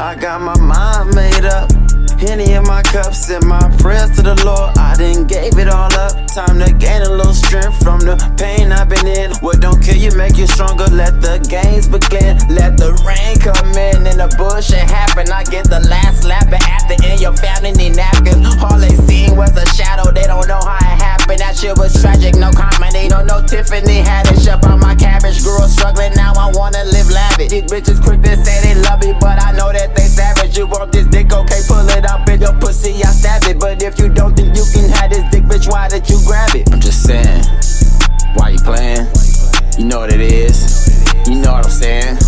I got my mind made up. Henny in my cups and my prayers to the Lord. I didn't gave it all up. Time to gain a little strength from the pain I've been in. What don't kill you make you stronger. Let the games begin. Let the rain come in and the bullshit happen. I get the last lap, and found in the napkins. All they seen was a shadow. They don't know how it happened. That shit was tragic. No comedy. No, no Tiffany Haddish. Shut on my cabbage. Grew up struggling. Now I wanna live lavish. These bitches quick to say they love me, but I know that they savage. You want this dick? Okay, pull it up in your pussy. I stab it. But if you don't think you can have this dick, bitch, why did you grab it? I'm just saying, why you playing? You know what it is. You know what I'm saying.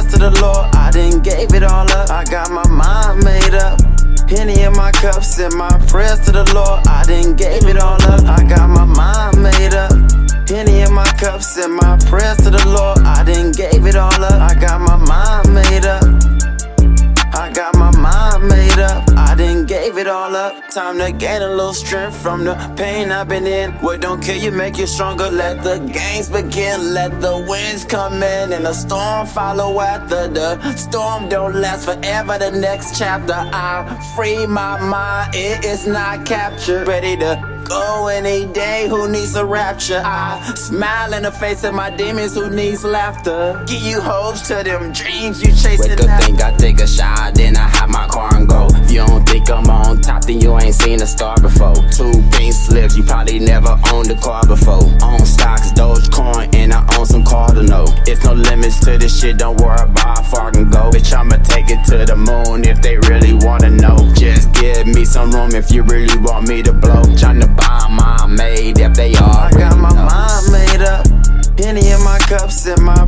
My to the Lord. I didn't gave it all up. I got my mind made up. Henny in my cups and my prayers to the Lord. I didn't gave it all up. I got my mind made up. Henny in my cups and my prayers to the Lord. I didn't gave it all up. I got my mind made up. Up. Time to gain a little strength from the pain I've been in. What don't kill you make you stronger. Let the games begin. Let the winds come in and the storm follow after. The storm don't last forever. The next chapter, I free my mind. It is not captured. Ready to go any day. Who needs a rapture? I smile in the face of my demons. Who needs laughter? Give you hopes to them dreams you chasing. Wake up, after. think I take a shot, then I hop my car and go. Star before. Two pink slips, you probably never owned a car before. Own stocks, Dogecoin, and I own some Cardano. It's no limits to this shit, don't worry about how far I can go. Bitch, I'ma take it to the moon if they really wanna know. Just give me some room if you really want me to blow. Tryna buy my made if they are. I got my mind made up. Henny in my cups and my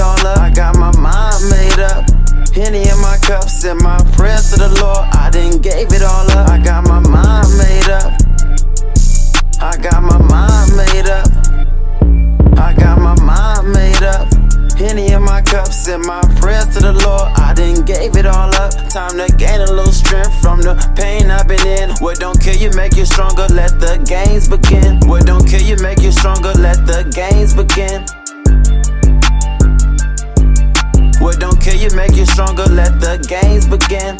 all up. I got my mind made up. Henny in my cups and my prayers to the Lord. I didn't gave it all up. I got my mind made up. I got my mind made up. I got my mind made up. Henny in my cups and my prayers to the Lord. I didn't gave it all up. Time to gain a little strength from the pain I've been in. What don't kill you make you stronger. Let the games begin. What don't kill you make you stronger. Let the games begin. You make you stronger. Let the games begin.